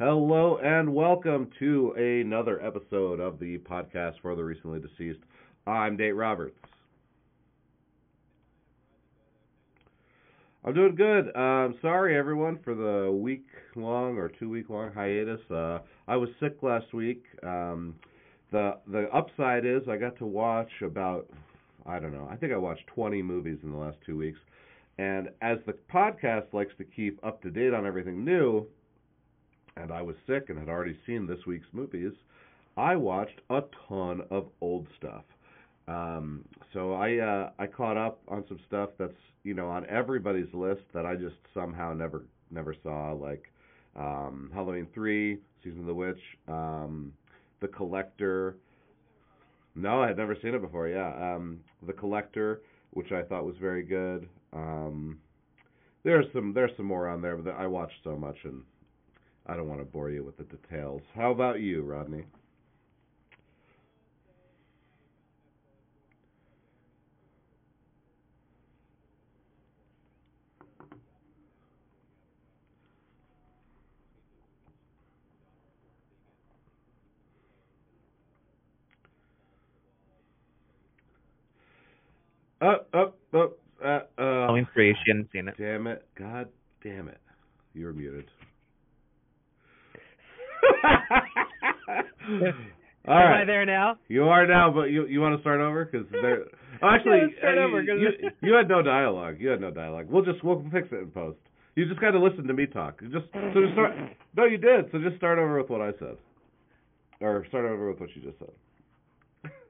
Hello and welcome to another episode of the podcast for the recently deceased. I'm Nate Roberts. I'm doing good. Um, sorry everyone for the week long or two week long hiatus. Uh, I was sick last week. Um, the the upside is I got to watch about I don't know. I think I watched 20 movies in the last two weeks. And as the podcast likes to keep up to date on everything new, and I was sick and had already seen this week's movies, I watched a ton of old stuff. Um, so I uh, I caught up on some stuff that's you know on everybody's list that I just somehow never never saw, like um, Halloween three, Season of the Witch, um, The Collector. No, I had never seen it before. Yeah, um, The Collector, which I thought was very good. Um, there's some there's some more on there, but I watched so much and I don't want to bore you with the details. How about you, Rodney? Up, up, up. Uh, uh, Halloween hadn't seen it. Damn it! God damn it! You're muted. All Am right. I there now? You are now, but you you want to start over because there. Oh, actually, start uh, over, you, you had no dialogue. You had no dialogue. We'll just we'll fix it in post. You just got to listen to me talk. You just so just start. No, you did. So just start over with what I said, or start over with what you just said.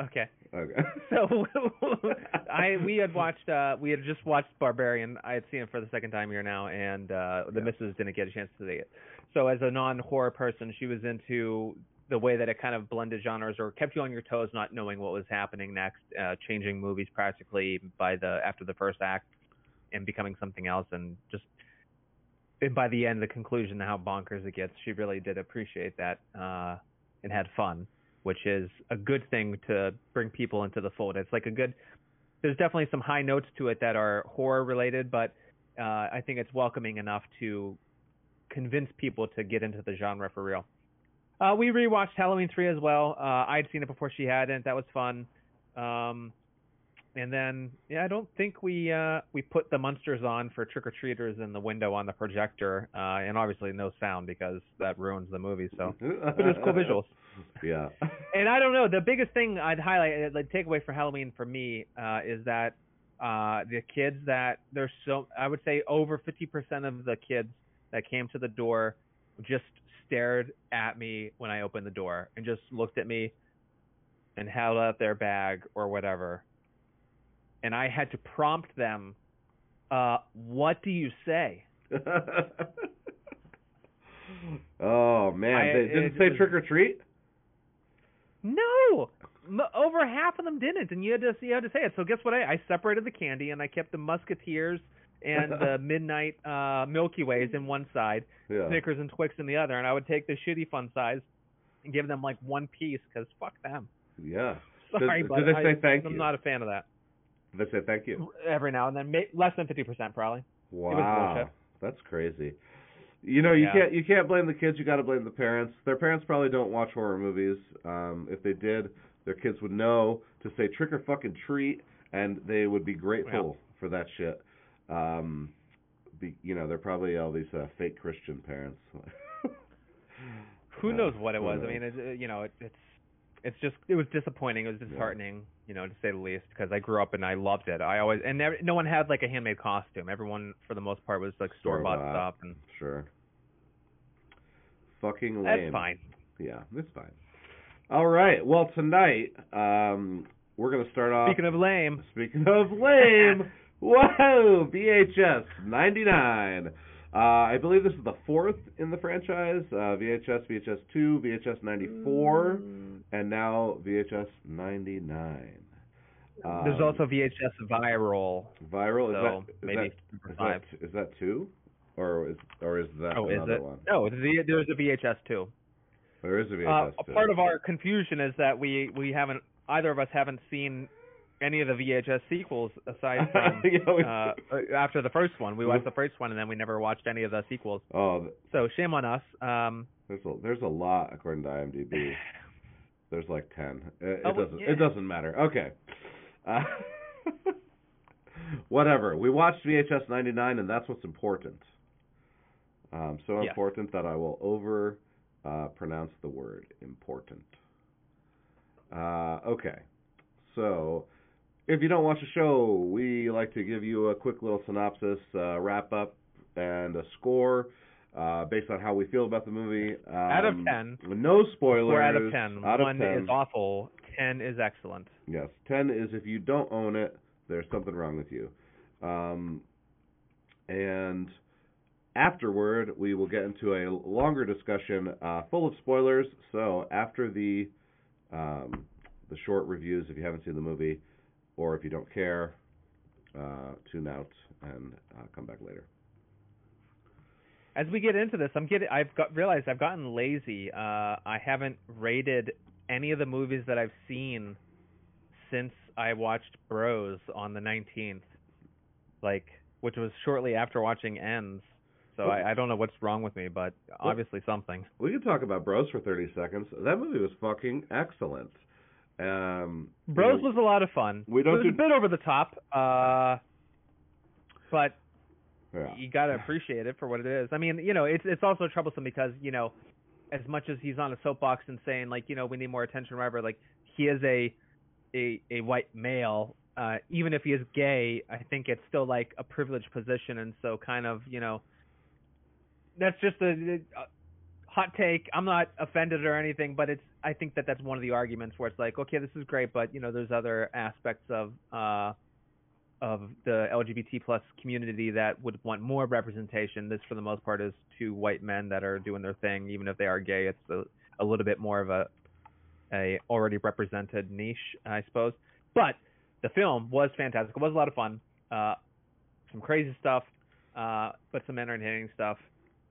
Okay. Okay. So I we had watched uh we had just watched Barbarian. I had seen it for the second time here now, and uh the Yeah. missus didn't get a chance to see it. So as a non horror person, she was into the way that it kind of blended genres or kept you on your toes, not knowing what was happening next, uh changing movies practically by the after the first act and becoming something else and just and by the end the conclusion how bonkers it gets, she really did appreciate that uh and had fun which is a good thing to bring people into the fold. It's like a good. There's definitely some high notes to it that are horror related, but uh, I think it's welcoming enough to convince people to get into the genre for real. Uh, we rewatched Halloween three as well. Uh, I'd seen it before she hadn't. That was fun. Um, and then yeah, I don't think we uh, we put the monsters on for trick or treaters in the window on the projector, uh, and obviously no sound because that ruins the movie. So, but it's cool visuals. Yeah. And I don't know. The biggest thing I'd highlight, uh, the takeaway for Halloween for me, uh, is that uh, the kids that there's so I would say over 50% of the kids that came to the door just stared at me when I opened the door and just looked at me and held out their bag or whatever. And I had to prompt them, uh, "What do you say?" oh man, I- they didn't it say was- trick or treat. No, M- over half of them didn't, and you had to you had to say it. So guess what? I, I separated the candy and I kept the Musketeers and the Midnight uh, Milky Ways in one side, Yeah. Snickers and Twix in the other, and I would take the shitty fun size and give them like one piece because fuck them. Yeah. Sorry, but they I, say thank I'm you? not a fan of that. They say thank you. Every now and then, less than fifty percent probably. Wow, that's crazy. You know, you Yeah. can't you can't blame the kids. You got to blame the parents. Their parents probably don't watch horror movies. Um, if they did, their kids would know to say trick or fucking treat, and they would be grateful for that shit. Um, be, you know, they're probably all these uh, fake Christian parents. Who Uh, knows what it was? I mean, it, it- you know, it, it's it's just it was disappointing. It was disheartening, you know, to say the least, because I grew up and I loved it. I always and never, no one had like a handmade costume. Everyone, for the most part, was like store bought Store-bought. stuff, and Sure. Fucking lame. that's fine. Yeah, that's fine. All right. Well, tonight um, we're gonna start off. Speaking of lame, Speaking of lame, whoa, VHS 99. Uh, I believe this is the fourth in the franchise. Uh, VHS, VHS 2, VHS 94, and now VHS 99. Um, there's also VHS viral. viral. Is so that is maybe that, number is that is that two, or is or is that Oh, is another it? one? No, there's a VHS too. There is a Uh, VHS a too. part of our confusion is that we we haven't either of us haven't seen any of the VHS sequels aside from Yeah, we- uh, after the first one. We watched the first one and then we never watched any of the sequels. oh, So shame on us. Um, there's a there's a lot according to IMDb. There's like ten. It, Oh, doesn't yeah. it doesn't matter. Okay. Uh, whatever. We watched VHS 99, and that's what's important. Um, so Yes. important that I will over uh, pronounce the word important. Uh, okay. So, if you don't watch the show, we like to give you a quick little synopsis, uh, wrap up, and a score uh, based on how we feel about the movie. Um, Out of 10. No spoilers. four out of ten. Out of one 10. is awful. Ten is excellent. Yes, ten is if you don't own it, there's something wrong with you. Um, and afterward, we will get into a longer discussion uh, full of spoilers. So after the um, the short reviews, if you haven't seen the movie, or if you don't care, uh, tune out and uh, come back later. As we get into this, I'm getting. I've got realized I've gotten lazy. Uh, I haven't rated any of the movies that I've seen since I watched Bros on the 19th, like which was shortly after watching Ends. So I, I don't know what's wrong with me, but obviously something. We can talk about Bros for 30 seconds. That movie was fucking excellent. Um, you know, was a lot of fun. we don't it was do- a bit over the top, uh, but yeah. you gotta appreciate it for what it is. I mean, you know, it's it's also troublesome because you know, as much as he's on a soapbox and saying like, you know, we need more attention, whatever. Like, he is a a a white male. Uh, even if he is gay, I think it's still like a privileged position, and so kind of, you know, that's just a, a hot take. I'm not offended or anything, but it's I think that that's one of the arguments where it's like, okay, this is great, but you know, there's other aspects of uh of the LGBT plus community that would want more representation. This, for the most part, is two white men that are doing their thing. Even if they are gay, it's a, a little bit more of a a already represented niche, I suppose. But the film was fantastic. It was a lot of fun. Uh, some crazy stuff, uh, but some entertaining stuff.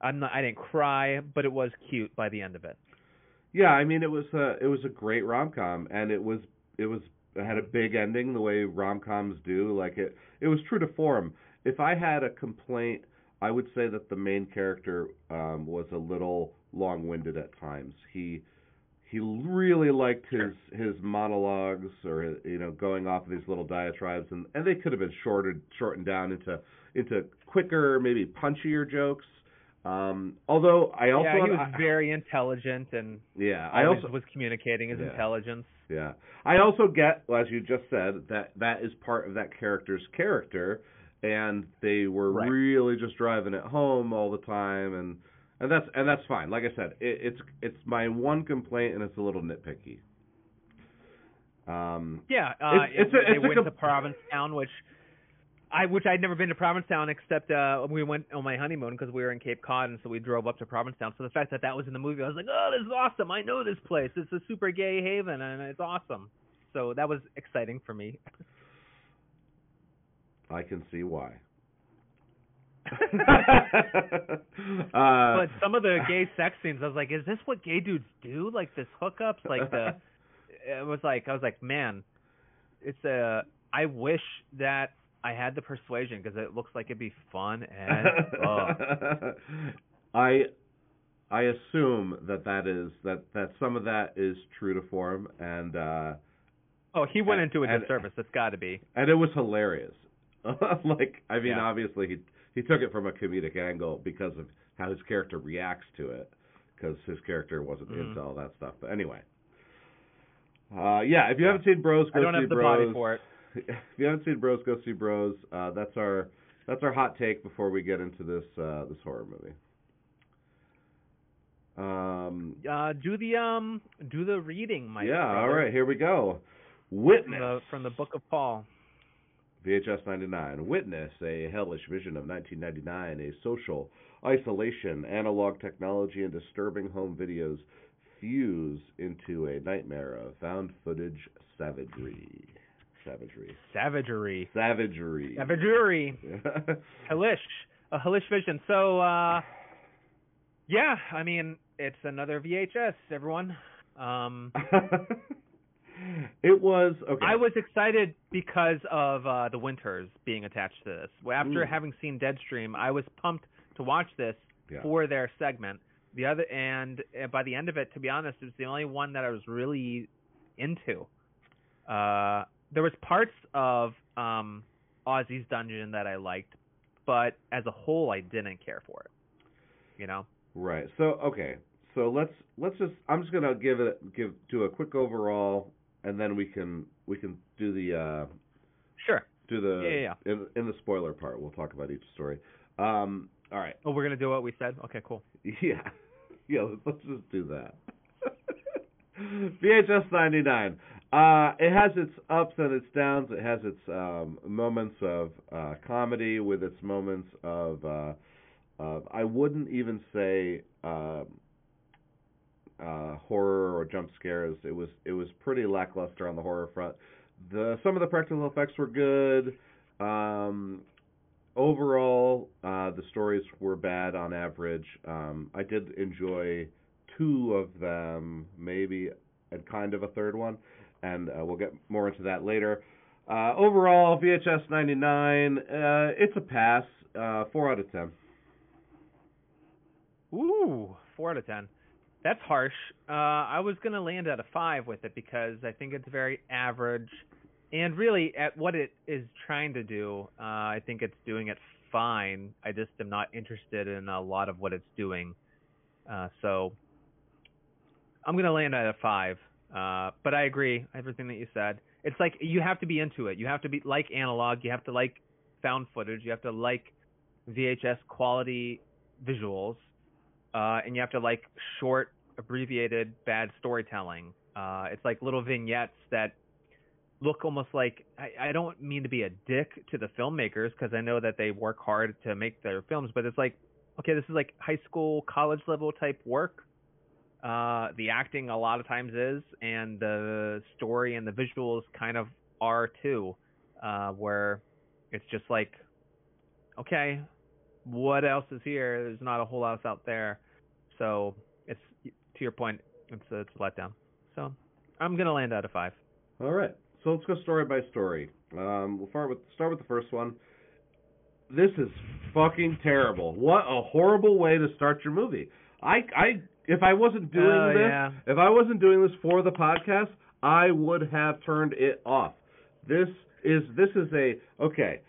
I'm not, I didn't cry, but it was cute by the end of it. Yeah, I mean it was a it was a great rom com, and it was it was it had a big ending the way rom coms do. Like it it was true to form. If I had a complaint, I would say that the main character um, was a little long winded at times. He he really liked his his monologues or you know going off of these little diatribes, and and they could have been shorted shortened down into into quicker, maybe punchier jokes. Um, although I also yeah, he was I- very intelligent and yeah I also was communicating his Yeah. intelligence. Yeah. I also get, well, as you just said, that that is part of that character's character, and they were Right. really just driving it home all the time, and and that's and that's fine. Like I said, it, it's it's my one complaint, and it's a little nitpicky. Um, Yeah, uh, It's- it's a- they it's a went com- to Provincetown, which I which I'd never been to Provincetown except uh we went on my honeymoon because we were in Cape Cod, and so we drove up to Provincetown. So the fact that that was in the movie, I was like, oh, this is awesome! I know this place. It's a super gay haven, and it's awesome. So that was exciting for me. I can see why. uh, but uh, some of the gay sex scenes, I was like, is this what gay dudes do? Like this hookups, like the. It was like I was like, man, it's a. I wish that I had the persuasion because it looks like it'd be fun and. I I assume that that is that that some of that is true to form and uh Oh, he went And- into a disservice. It's got to be. and it was hilarious. like I mean Yeah. obviously he he took it from a comedic angle because of how his character reacts to it because his character wasn't Mhm. into all that stuff. But anyway. Uh yeah, if you haven't seen Bros, go I don't see have the Bros. body for it. If you haven't seen Bros, go see Bros. Uh, that's our that's our hot take before we get into this uh, this horror movie. Um, Uh, do the um, do the reading, my yeah, all brother, right, here we go. From Witness, the, from the Book of Paul. VHS 99. Witness, a hellish vision of 1999, a social isolation, analog technology, and disturbing home videos fuse into a nightmare of found footage savagery. Savagery. Savagery. Savagery. Savagery. Hellish. A hellish vision. So, uh, yeah, I mean, it's another VHS, everyone. Um, it was okay. I was excited because of uh, the Winters being attached to this. Well, After Mm. having seen Deadstream, I was pumped to watch this Yeah. for their segment. The other and by the end of it, to be honest, it was the only one that I was really into. Uh, there was parts of um, Ozzy's Dungeon that I liked, but as a whole, I didn't care for it. You know. Right. So okay. So let's let's just I'm just gonna give it give do a quick overall, and then we can we can do the uh Sure. do the Yeah, yeah, in in the spoiler part. We'll talk about each story. Um. All right. Oh, we're gonna do what we said. Okay, cool. Yeah. Yeah. Let's, let's just do that. VHS 99. Uh, it has its ups and its downs. It has its um, moments of uh, comedy with its moments of, uh, of I wouldn't even say um, uh, horror or jump scares. It was it was pretty lackluster on the horror front. The some of the practical effects were good. Um, overall, uh, the stories were bad on average. Um, I did enjoy two of them, maybe, and kind of a third one, and uh, we'll get more into that later. Uh, overall, VHS 99, uh, it's a pass, uh, 4 out of 10. Ooh, four out of ten. That's harsh. Uh, I was gonna land at a five with it because I think it's very average, and really at what it is trying to do, uh, I think it's doing it fine. I just am not interested in a lot of what it's doing. Uh, so I'm gonna land at a five. Uh, but I agree everything that you said. It's like you have to be into it. You have to be like analog. You have to like found footage. You have to like VHS quality visuals uh, and you have to like short, abbreviated, bad storytelling. Uh, it's like little vignettes that look almost like I, I don't mean to be a dick to the filmmakers because I know that they work hard to make their films, but it's like okay, this is like high school, college level type work. Uh, the acting a lot of times is, and the story and the visuals kind of are too, uh, where it's just like, okay, what else is here? There's not a whole lot out there. So it's to your point, it's a, it's a letdown. So I'm gonna land out of five. All right. So let's go story by story. Um, we'll start with start with the first one. This is fucking terrible. What a horrible way to start your movie. I I if I wasn't doing Oh, this, yeah. if I wasn't doing this for the podcast, I would have turned it off. This is this is a okay.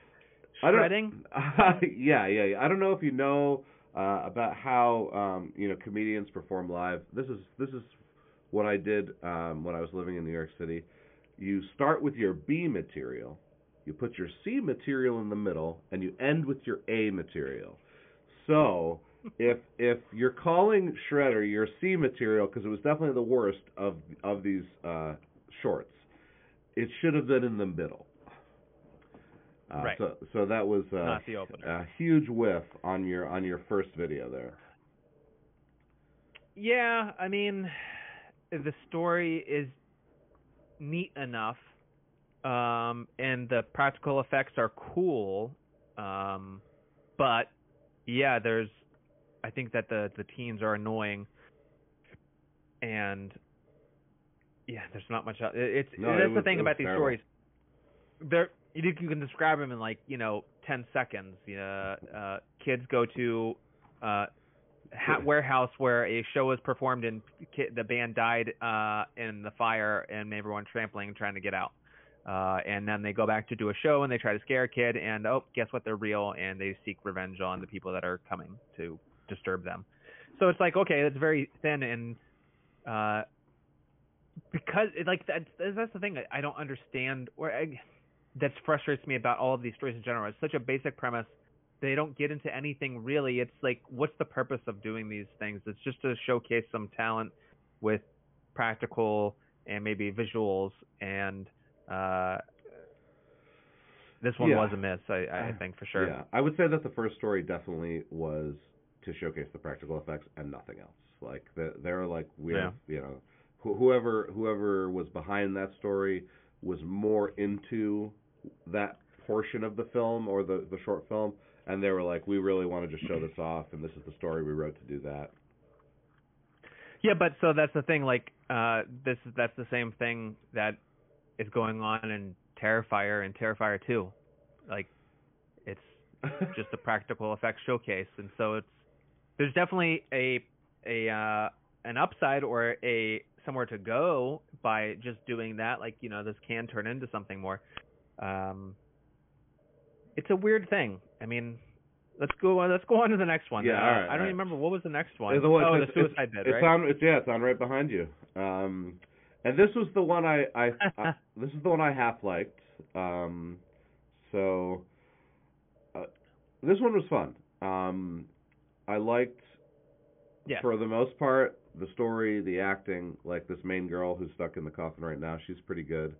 I don't- Shredding. yeah, yeah, yeah. I don't know if you know uh, about how um, you know comedians perform live. This is this is what I did um, when I was living in New York City. You start with your B material, you put your C material in the middle, and you end with your A material. So if if you're calling Shredder your C material because it was definitely the worst of of these uh, shorts, it should have been in the middle. Uh, Right. So so that was uh, Not the opener. a huge whiff on your on your first video there. Yeah, I mean, the story is neat enough, um, and the practical effects are cool, um, but yeah, there's. I think that the the teens are annoying, and yeah, there's not much. el- it- It's No, it that's the was- thing about these terrible. stories. They're you, you can describe them in like you know ten seconds. You know, uh, kids go to uh, ha- warehouse where a show was performed and ki- the band died uh, in the fire and everyone trampling and trying to get out. Uh, and then they go back to do a show and they try to scare a kid and oh, guess what? They're real and they seek revenge on the people that are coming to disturb them. So it's like okay, it's very thin and uh, because it, like that's that's the thing I- I don't understand or I, that frustrates me about all of these stories in general. It's such a basic premise they don't get into anything really. It's like, what's the purpose of doing these things? It's just to showcase some talent with practical and maybe visuals. And uh, this one Yeah. was a miss, I, I think for sure. Yeah, I would say that the first story definitely was to showcase the practical effects and nothing else. Like the, they're like we Yeah. you know, wh- whoever whoever was behind that story was more into that portion of the film or the the short film, and they were like, we really want to just show this off, and this is the story we wrote to do that. Yeah, but so that's the thing. Like, uh, this that's the same thing that is going on in Terrifier and Terrifier Two. Like, it's just a practical effects showcase, and so it's there's definitely a a uh, an upside or a somewhere to go by just doing that. Like, you know, this can turn into something more. Um, it's a weird thing. I mean, let's go. On, let's go on to the next one. Yeah, Uh, right, I don't right. even remember what was the next one. It's the one- oh, the suicide it's, it's right? on. It's yeah, it's on right behind you. Um, and this was the one I, I, I this is the one I half liked. Um, so uh, this one was fun. Um, I liked yeah. for the most part the story, the acting. Like this main girl who's stuck in the coffin right now, she's pretty good.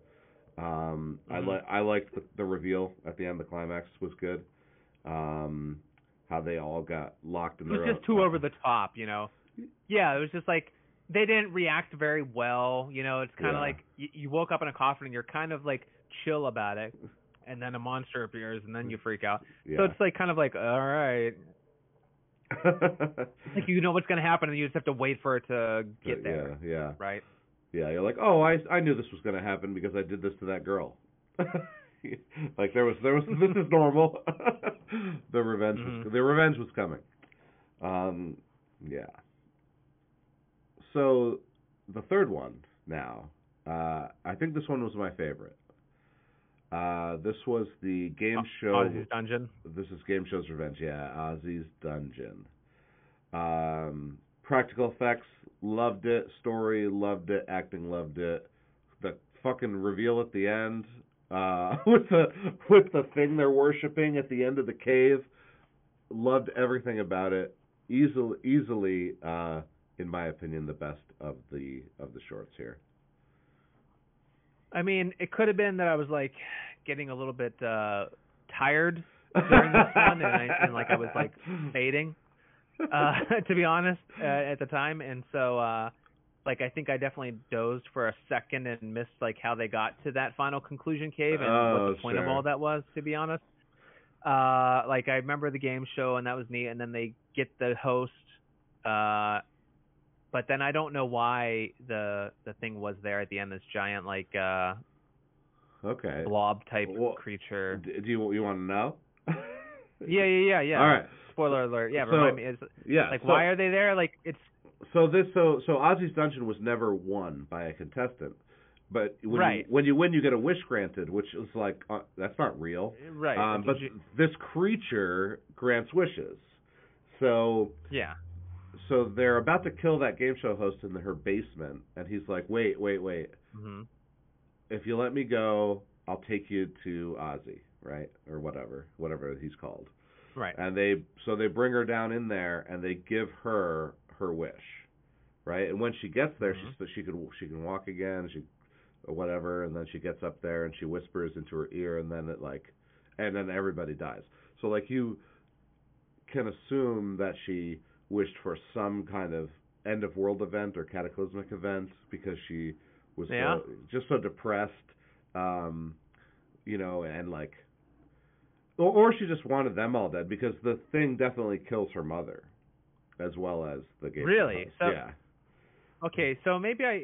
Um, I Mhm. like I liked the, the reveal at the end. The climax was good. Um, how they all got locked in it was their just own- too over the top, you know. Yeah, it was just like they didn't react very well. You know, it's kind of Yeah. like you, you woke up in a coffin and you're kind of like chill about it, and then a monster appears and then you freak out. So it's like kind of like all right, like you know what's gonna happen and you just have to wait for it to get there, Yeah, yeah, right? yeah. You're like, oh, I I knew this was gonna happen because I did this to that girl. like there was there was this is normal. the revenge was Mhm. the revenge was coming. Um, yeah. So the third one now. Uh, I think this one was my favorite. Uh, this was the game show. Ozzy's Dungeon. This is Game Show's Revenge. Yeah, Ozzy's Dungeon. Um, practical effects, loved it. Story, loved it. Acting, loved it. The fucking reveal at the end, uh, with the with the thing they're worshiping at the end of the cave, loved everything about it. Easily, easily, uh, in my opinion, the best of the of the shorts here. I mean, it could have been that I was like getting a little bit uh tired during this one, and, I, and like I was like fading, uh, to be honest, uh, at the time, and so uh, like I think I definitely dozed for a second and missed like how they got to that final conclusion cave and Oh, what the point of all that was, to be honest. Uh, like I remember the game show and that was neat, and then they get the host. Uh, but then I don't know why the the thing was there at the end. This giant like uh okay. blob type Well, creature. D- do you you want to know? Yeah, yeah, yeah, yeah. All right. Spoiler alert. Yeah, So- remind me. Is Yeah. like so, why are they there? Like it's So this so so Ozzy's Dungeon was never won by a contestant, but when Right. you, when you win, you get a wish granted, which is like uh, that's not real. right. Um, but you- this creature grants wishes. So yeah. So they're about to kill that game show host in her basement, and he's like, wait, wait, wait. hmm If you let me go, I'll take you to Ozzy, right, or whatever, whatever he's called. Right. and they so they bring her down in there and they give her her wish right and when she gets there Mhm. she's she can she can walk again she or whatever and then she gets up there and she whispers into her ear and then it like and then everybody dies so like you can assume that she wished for some kind of end of world event or cataclysmic event because she was Yeah. so, just so depressed um you know and like or, or she just wanted them all dead because the thing definitely kills her mother as well as the game Really? So- yeah Okay, so maybe I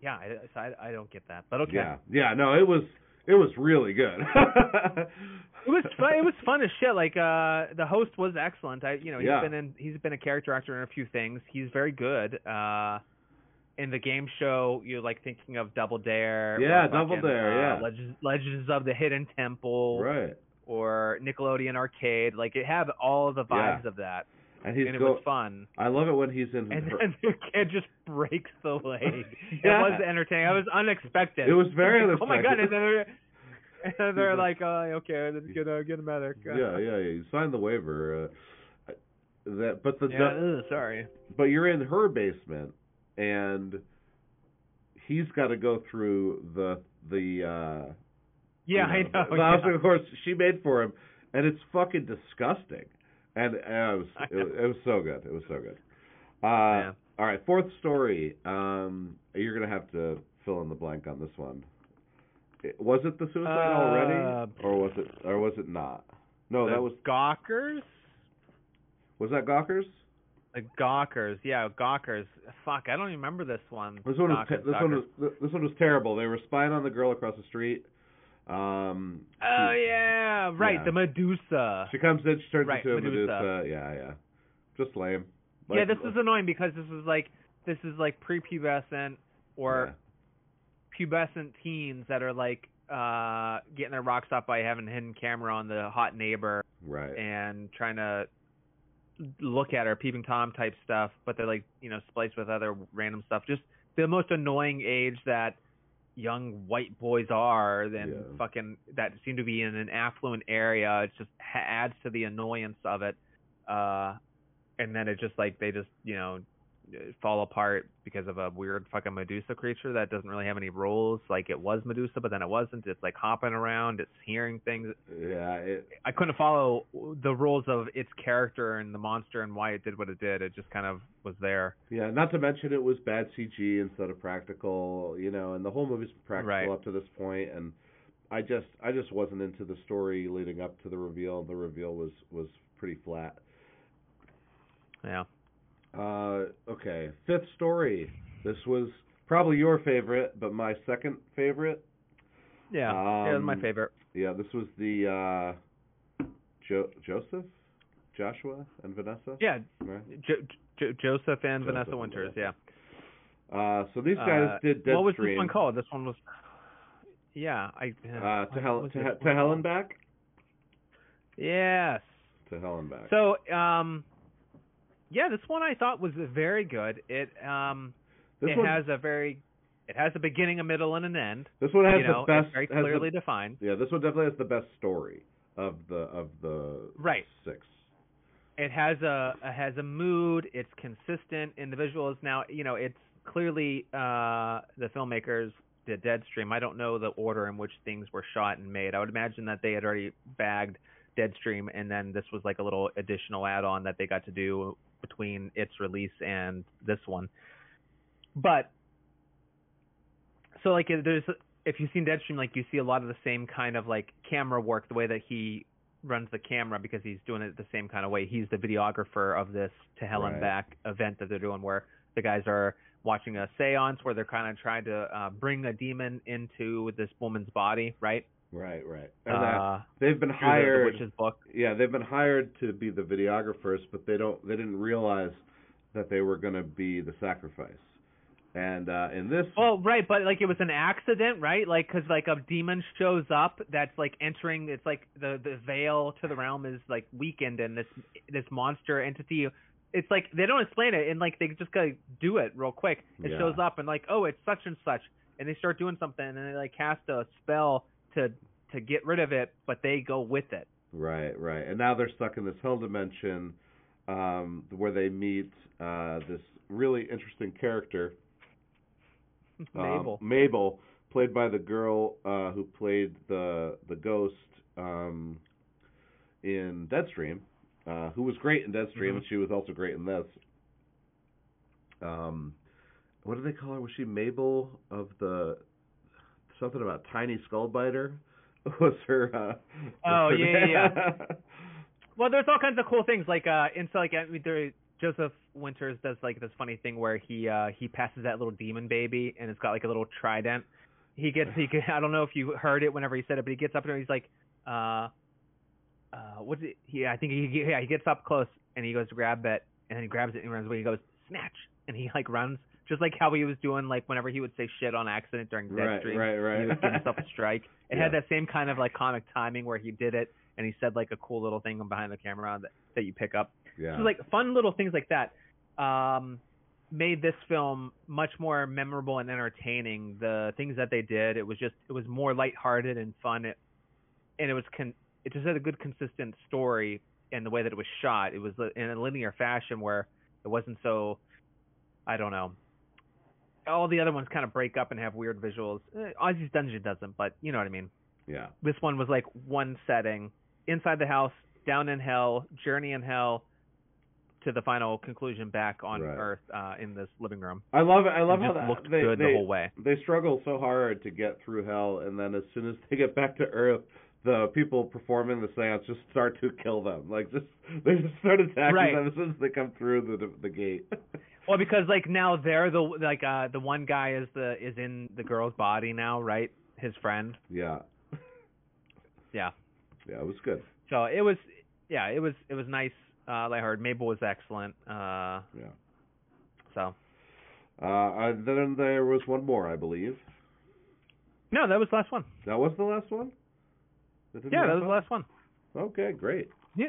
yeah, I, so I I don't get that. But okay. yeah yeah no it was it was really good It was fun. It was fun as shit. Like uh, the host was excellent. I, you know, he's Yeah. been in. He's been a character actor in a few things. He's very good. Uh, in the game show, you're like thinking of Double Dare. Yeah, or Double Dare, uh, yeah. Legends, Legends of the Hidden Temple, right or Nickelodeon Arcade. Like it had all the vibes Yeah. of that, and he's and it go was fun. I love it when he's in And her, then the kid just breaks the leg. Yeah. It was entertaining. It was unexpected. It was very Oh my god! And then they're, and then they're like, "Oh, okay, let's get a get a medic." yeah yeah yeah you signed the waiver uh, that but the Yeah, ugh, sorry. but you're in her basement and he's got to go through the the uh Yeah, you I know. the yeah. obstacle course she made for him and it's fucking disgusting and, and it was it, it was so good it was so good uh Yeah. all right fourth story um you're gonna have to fill in the blank on this one was it the suicide Uh, already or was it or was it not no that was Gawkers. was that Gawkers The Gawkers, yeah, Gawkers. Fuck, I don't even remember this one. This one was te- Gawkers, this one was this one was terrible. They were spying on the girl across the street. Um, Oh she, yeah, right, yeah. the Medusa. She comes in, she turns Right, into a Medusa. Medusa. Yeah, yeah. Just lame. yeah, Like- this is annoying because this is like this is like prepubescent or pubescent teens that are like uh getting their rocks off by having a hidden camera on the hot neighbor right. and trying to look at her peeping tom type stuff but they're like you know spliced with other random stuff just the most annoying age that young white boys are then Yeah. fucking that seem to be in an affluent area it just ha- adds to the annoyance of it uh and then it just like they just you know fall apart because of a weird fucking Medusa creature that doesn't really have any rules. Like it was Medusa, but then it wasn't. It's like hopping around. It's hearing things. Yeah, it, I couldn't follow the rules of its character and the monster and why it did what it did. It just kind of was there. yeah. Not to mention it was bad CG instead of practical. You know, and the whole movie's practical Right. up to this point, and I just I just wasn't into the story leading up to the reveal. The reveal was was pretty flat. Yeah. Uh, okay, fifth story. This was probably your favorite, but my second favorite. Yeah. it was my Um, favorite. Yeah, this was the uh, jo- Joseph, Joshua, and Vanessa. Yeah. Right. Jo- Jo- Joseph and Joseph Vanessa Winters. Vanessa. Yeah. Uh, so these guys Uh, did What was this one called? This one was. Yeah, I. Uh, to hell, was to, he- to and back. Yes. To Hell and back. So, um, yeah, this one I thought was very good. It um, this it one, has a very, it has a beginning, a middle, and an end. this one has you know, the best. it's very has the- clearly defined. yeah, this one definitely has the best story of the of the Right. six. It has a it has a mood. It's consistent in the visuals. Now, you know, it's clearly uh the filmmakers did Deadstream. I don't know the order in which things were shot and made. I would imagine that they had already bagged Deadstream, and then this was like a little additional add-on that they got to do between its release and this one. But so like there's if you've seen Deadstream, like you see a lot of the same kind of like camera work, the way that he runs the camera because he's doing it the same kind of way. He's the videographer of this to Hell and Right. Back event that they're doing where the guys are watching a seance where they're kind of trying to uh, bring a demon into this woman's body, right? Right, right. And that, Uh, they've been through the- the, hired. witch's book. Yeah, they've been hired to be the videographers, but they don't. They didn't realize that they were going to be the sacrifice. And uh in this, Well, right, but like it was an accident, right? Like because like a demon shows up that's like entering. It's like the the veil to the realm is like weakened, and this this monster entity. It's like they don't explain it, and like they just gotta do it real quick. It Yeah. shows up and like, oh, it's such and such, and they start doing something, and they like cast a spell to to get rid of it, but they go with it. right, right. And now they're stuck in this hell dimension, um, where they meet uh this really interesting character, um, Mabel. Mabel, played by the girl uh who played the the ghost um in Deadstream, uh who was great in Deadstream Mhm. and she was also great in this. Um what do they call her? Was she Mabel of the something about tiny skull biter? Was her uh Oh, her yeah, yeah, name? Well, there's all kinds of cool things like uh and so like I mean, there, Joseph Winters does like this funny thing where he uh he passes that little demon baby and it's got like a little trident. He gets he get- I don't know if you heard it whenever he said it, but he gets up there and he's like uh uh what's it he I think he yeah, he gets up close and he goes to grab it and then he grabs it and runs away. He goes snatch and he like runs just like how he was doing like whenever he would say shit on accident during right, Deadstream. right, right. He would give himself a strike. It had that same kind of like comic timing where he did it and he said like a cool little thing behind the camera that that you pick up. yeah. So like fun little things like that um made this film much more memorable and entertaining. The things that they did, it was just it was more lighthearted and fun. It, and it was con- it just had a good consistent story and the way that it was shot. It was in a linear fashion where it wasn't so I don't know. All the other ones kind of break up and have weird visuals. Eh, Ozzy's Dungeon doesn't, but you know what I mean yeah. this one was like one setting inside the house down in hell journey in hell to the final conclusion back on Right. earth uh in this living room I love it. I love it how that looked they, good they, the whole way they struggle so hard to get through hell, and then as soon as they get back to Earth, the people performing the seance just start to kill them. Like just they just start attacking Right. them as soon as they come through the the gate. Well, because like now they're the like uh the one guy is the is in the girl's body now, right? His friend. yeah. Yeah. Yeah, it was good. So it was yeah, it was it was nice. Uh I heard Mabel was excellent. Uh Yeah. so Uh, and then there was one more, I believe. No, that was the last one. That was the last one. That Yeah, that was the last one. Okay, great. Yeah,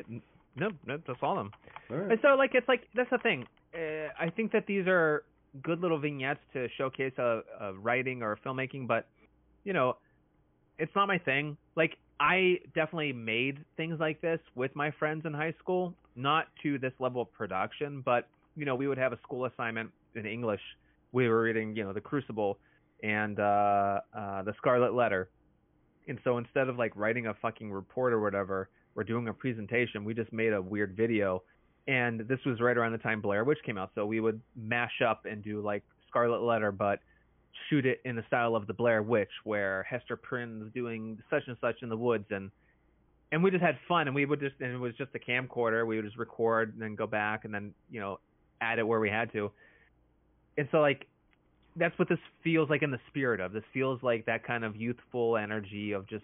no, no, that's all of them. All right. And so, like, it's like that's the thing. Uh, I think that these are good little vignettes to showcase a, a writing or a filmmaking, but you know, it's not my thing. Like, I definitely made things like this with my friends in high school, not to this level of production, but you know, we would have a school assignment in English. We were reading, you know, The Crucible and uh, uh, The Scarlet Letter, and so instead of like writing a fucking report or whatever, we're doing a presentation. We just made a weird video and this was right around the time Blair Witch came out, so we would mash up and do like Scarlet Letter, but shoot it in the style of the Blair Witch, where Hester Prynne's doing such and such in the woods, and and we just had fun, and we would just and it was just a camcorder, we would just record and then go back and then you know add it where we had to, and so like that's what this feels like in the spirit of. This feels like that kind of youthful energy of just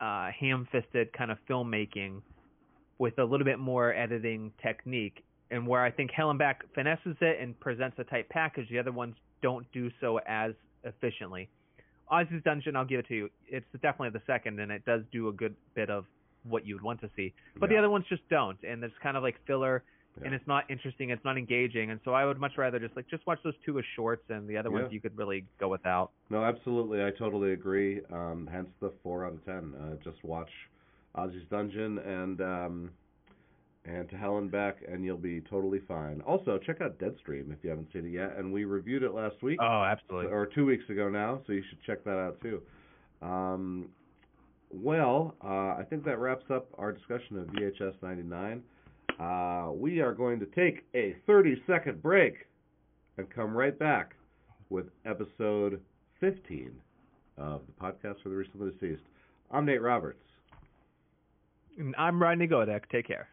uh, ham-fisted kind of filmmaking with a little bit more editing technique and where I think Hell and Back finesses it and presents a tight package, the other ones don't do so as efficiently. Ozzy's Dungeon, I'll give it to you. It's definitely the second, and it does do a good bit of what you would want to see. But the other ones just don't, and it's kind of like filler, and it's not interesting, it's not engaging, and so I would much rather just like just watch those two as shorts, and the other ones you could really go without. No, absolutely. I totally agree. Um, hence the four out of ten. Uh, just watch Ozzy's Dungeon and um, and to Hell and Back, and you'll be totally fine. Also, check out Deadstream if you haven't seen it yet. And we reviewed it last week Oh, absolutely. or two weeks ago now, so you should check that out too. Um, well, uh, I think that wraps up our discussion of VHS 99. Uh, we are going to take a 30 second break and come right back with episode 15 of the podcast for the recently deceased. I'm Nate Roberts. I'm Rodney Godek. Take care.